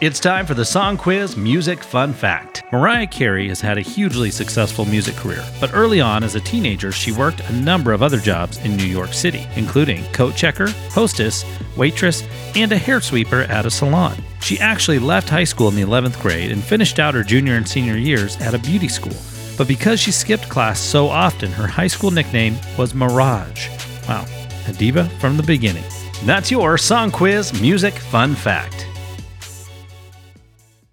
It's time for the Song Quiz Music Fun Fact. Mariah Carey has had a hugely successful music career, but early on as a teenager, she worked a number of other jobs in New York City, including coat checker, hostess, waitress, and a hair sweeper at a salon. She actually left high school in the 11th grade and finished out her junior and senior years at a beauty school. But because she skipped class so often, her high school nickname was Mirage. Wow, a diva from the beginning. That's your Song Quiz Music Fun Fact.